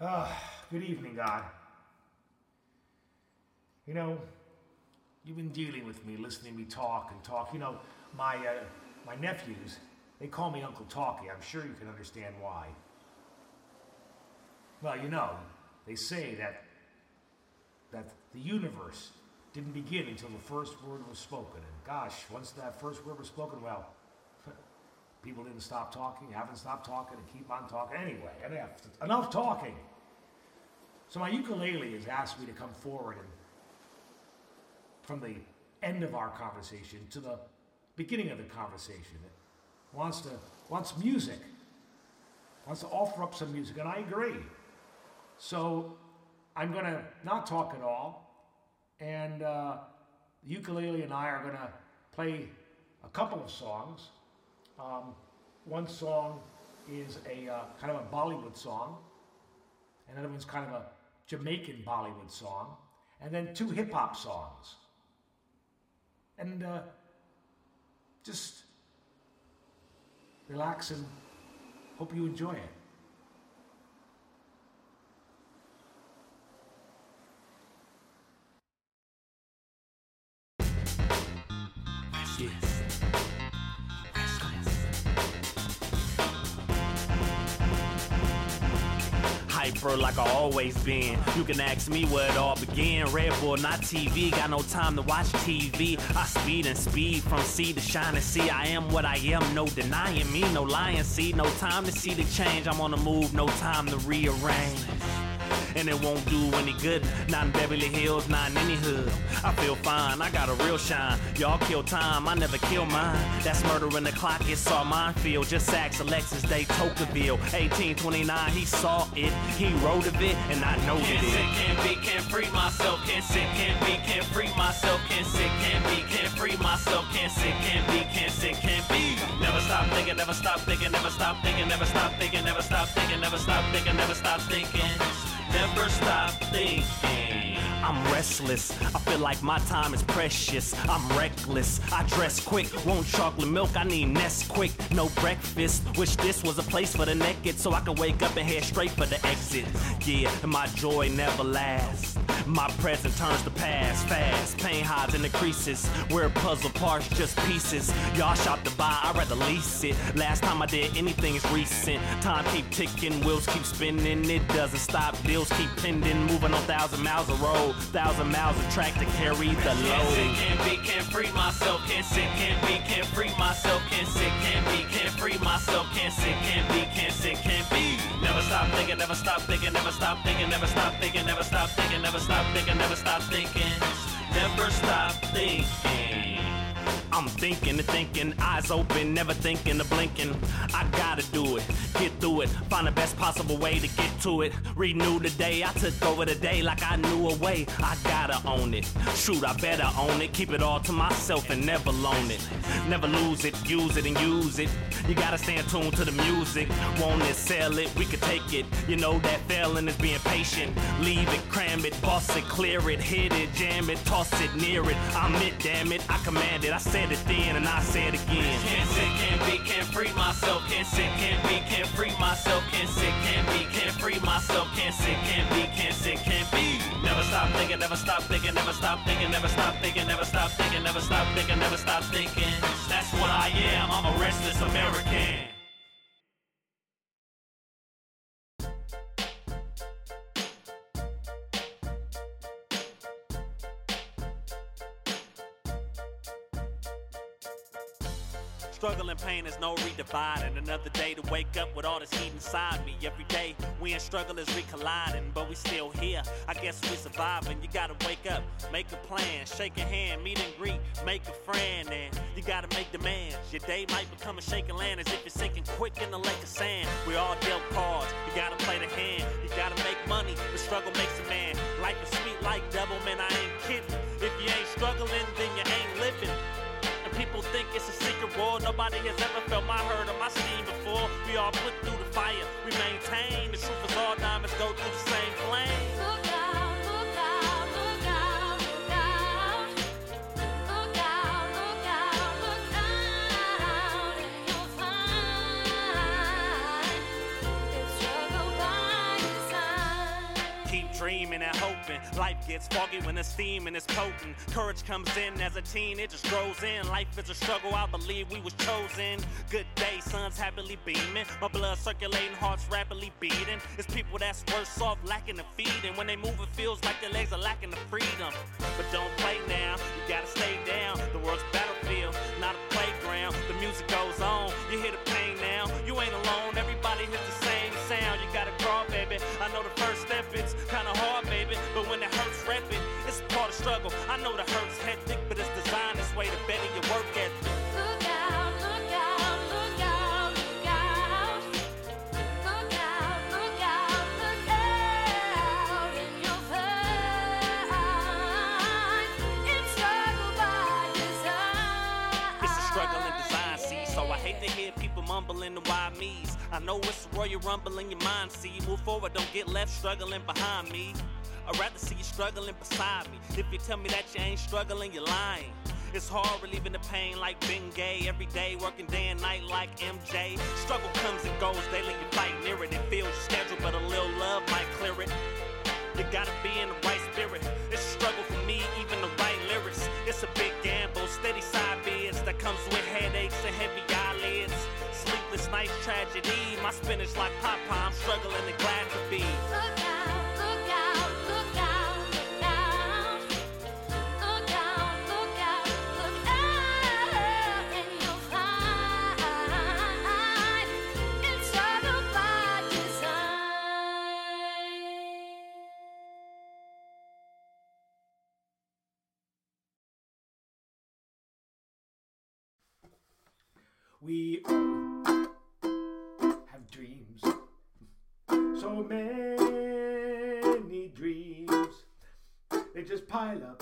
Uh, good evening, God. You know, you've been dealing with me, listening to me talk and talk. You know, my uh, my nephews, they call me Uncle Talkie. I'm sure you can understand why. Well, you know, they say that that the universe didn't begin until the first word was spoken. And gosh, once that first word was spoken, well, people didn't stop talking, haven't stopped talking, and keep on talking. Anyway, enough, enough talking. So my ukulele has asked me to come forward and from the end of our conversation to the beginning of the conversation. It wants to wants music. Wants to offer up some music, and I agree. So I'm gonna not talk at all, and uh, ukulele and I are gonna play a couple of songs. Um, one song is a uh, kind of a Bollywood song, another one's kind of a Jamaican Bollywood song, and then two hip hop songs. And uh, just relax and hope you enjoy it. Like I always been. You can ask me where it all began. Red Bull, not TV. Got no time to watch TV. I speed and speed from sea to shining sea. I am what I am, no denying me, no lying. See, no time to see the change. I'm on the move, no time to rearrange and it won't do any good. Not in Beverly Hills, not in any hood. I feel fine, I got a real shine. Y'all kill time, I never kill mine. That's murder in the clock, it's all minefield. Just ask Alexis de Tocqueville. 1829, he saw it, he wrote of it, and I know can't it. Sit, can't be, can't free myself. Can't sit, can't be, can't free myself. Can't sit, can't be, can't free myself. Can't sit, can't be, can't sit, can't be. Never stop thinking, never stop thinking, never stop thinking, never stop thinking, never stop thinking, never stop thinking, never stop thinking never stop thinking. I'm restless. I feel like my time is precious. I'm reckless. I dress quick. Want chocolate milk? I need Nesquik. No breakfast. Wish this was a place for the naked so I can wake up and head straight for the exit. Yeah, and my joy never lasts. My present turns to past fast. Pain hides in the creases. Where puzzle parts just pieces. Y'all shop to buy, I'd rather lease it. Last time I did anything is recent. Time keep ticking, wheels keep spinning. It doesn't stop, bills keep pending. Moving on thousand miles of road, thousand miles of track to carry the Can't load. sit, can't be, can't free myself. Can't sit, can't be, can't free myself. Can't sit, can't be, can't free myself. Can't sit, can't be, can't sit, can't be. Never stop thinking, never stop thinking, never stop thinking, never stop thinking, never stop thinking, never stop thinking, never stop thinking, never stop thinking. I'm thinking and thinking, eyes open, never thinking of blinking. I gotta do it, get through it, find the best possible way to get to it. Renew the day, I took over the day like I knew a way. I gotta own it. Shoot, I better own it. Keep it all to myself and never loan it. Never lose it, use it and use it. You gotta stay in tune to the music. Want it, sell it, we could take it. You know that failing is being patient. Leave it, cram it, boss it, clear it, hit it, jam it, toss it, near it. I'm it, damn it, I command it. I said it then and I said it again. Can't sit, can't be, can't free myself. Can't sit, can't be, can't free myself. Can't sit, can't be, can't free myself. Can't sit, can't be, can't sit, can't be. Never stop thinking, never stop thinking, never stop thinking, never stop thinking, never stop thinking, never stop thinking, never stop thinking. That's what I am. I'm a restless American. American. Struggle and pain is no redividing. Another day to wake up with all this heat inside me. Every day we in struggle as we colliding, but we still here. I guess we surviving. You gotta wake up, make a plan, shake a hand, meet and greet, make a friend, and you gotta make demands. Your day might become a shaking land as if you're sinking quick in the lake of sand. We all dealt cards. War. Nobody has ever felt my hurt or my steam before. We all put through the fire. We maintain. The truth is all diamonds go through the same flame. Dreaming and hoping. Life gets foggy when the steam and is potent. Courage comes in as a teen, it just grows in. Life is a struggle, I believe we was chosen. Good day, sun's happily beaming. My blood circulating, hearts rapidly beating. It's people that's worse off, lacking the feeding. When they move, it feels like their legs are lacking the freedom. But don't play now, you gotta stay down. The world's battlefield, not a playground. The music goes on, you hear the pain now. You ain't alone, struggle. I know the hurt's hectic, but it's designed this way to better your work ethic. Look out, look out, look out, look out. Look out, look out, look out, and you'll it's struggle by design. It's a struggle in design, see. So I hate to hear people mumbling the why me's. I know it's a royal rumble in your mind, see. Move forward, don't get left struggling behind me. I'd rather see you struggling beside me. If you tell me that you ain't struggling, you're lying. It's hard relieving the pain like Ben Gay. Every day working day and night like MJ. Struggle comes and goes daily. You fight near it. It feels your schedule, but a little love might clear it. You gotta be in the right spirit. It's a struggle for me, even to write lyrics. It's a big gamble, steady side bids that comes with headaches and heavy eyelids. Sleepless nights, tragedy. My spinach like Popeye, I'm struggling and glad to be. We have dreams, so many dreams. They just pile up.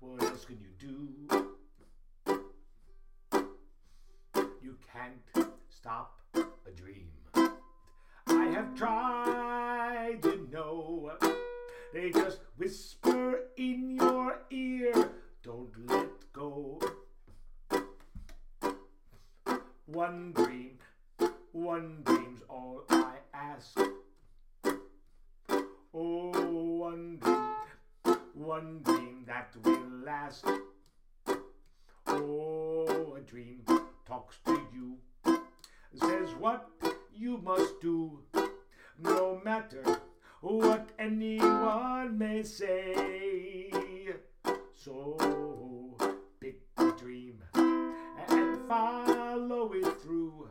What else can you do? You can't stop a dream. I have tried to know. They just whisper in your ear. Don't One dream, one dream's all I ask. Oh, one dream, one dream that will last. Oh, a dream talks to you, says what you must do, no matter what anyone may say. So pick a dream follow it through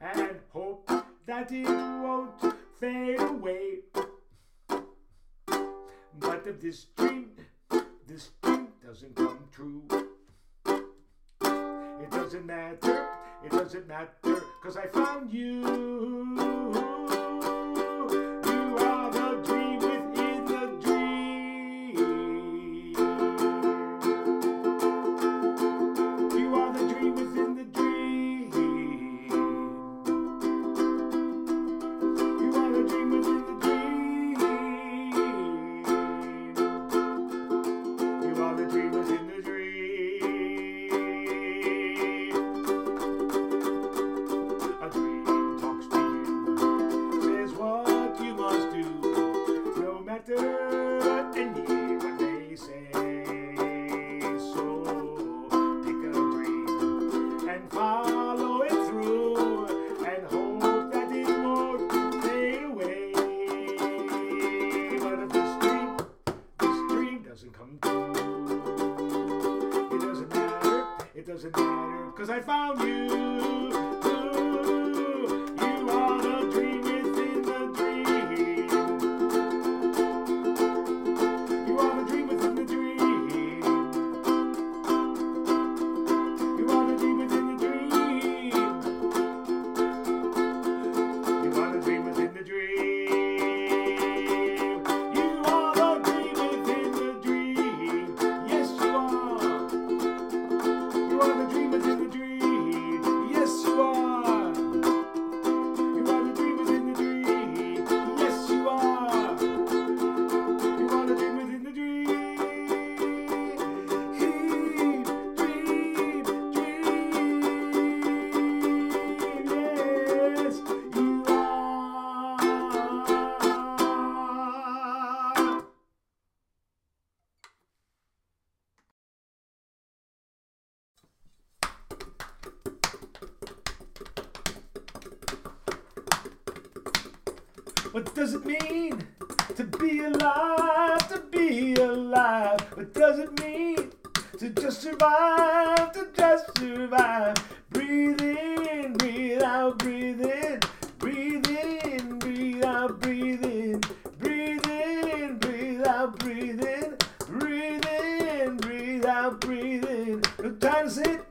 and hope that it won't fade away. But if this dream, this dream doesn't come true, it doesn't matter, it doesn't matter, cause I found you. You What does it mean to be alive? To be alive. What does it mean to just survive? To just survive. Breathe in, breathe out, breathe in. Breathe in, breathe out, breathe in. Breathe in, breathe out, breathe in. Breathe in, breathe out, breathe in. No time to sit.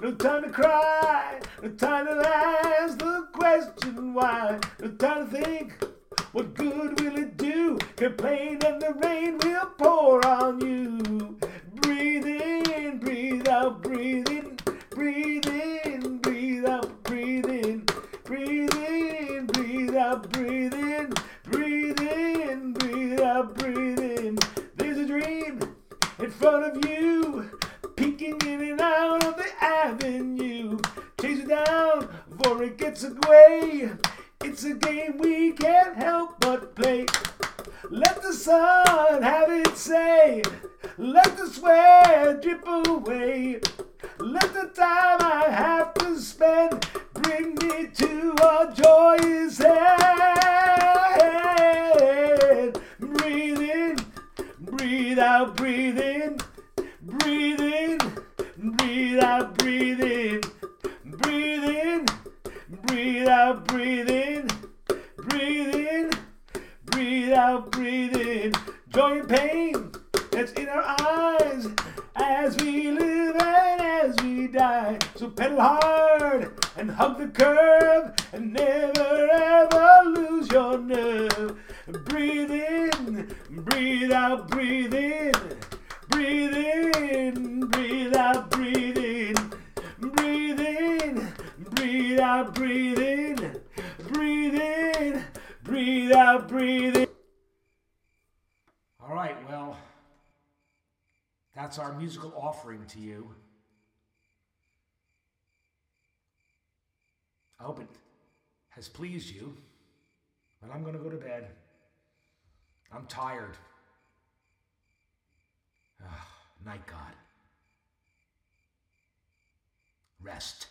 No time to cry, no time to ask the question why, no time to think, what good will it do? Complain and the rain will pour on you. Breathe in, breathe out, breathe in, breathe in, breathe out, breathe in, breathe in, breathe out, breathe in, breathe in, breathe out, breathe in. There's a dream in front of you, peeking in and out of the avenue. Chase it down before it gets away. It's a game we can't help but play. Let the sun have its say. Let the sweat drip away. Let the time I have to spend bring me to a joyous end. Breathe in, breathe out, breathe in, breathe in, breathe out, breathe in, breathe in, breathe out, breathe in, breathe in, breathe out, breathe in. Joy and pain that's in our eyes as we live and as we die. So pedal hard and hug the curve and never ever lose your nerve. Breathe in, breathe out, breathe in. Breathe in, breathe out, breathe in. Breathe in, breathe out, breathe that's our musical offering to you. I hope it has pleased you, but I'm going to go to bed. I'm tired. Ah, night God. Rest.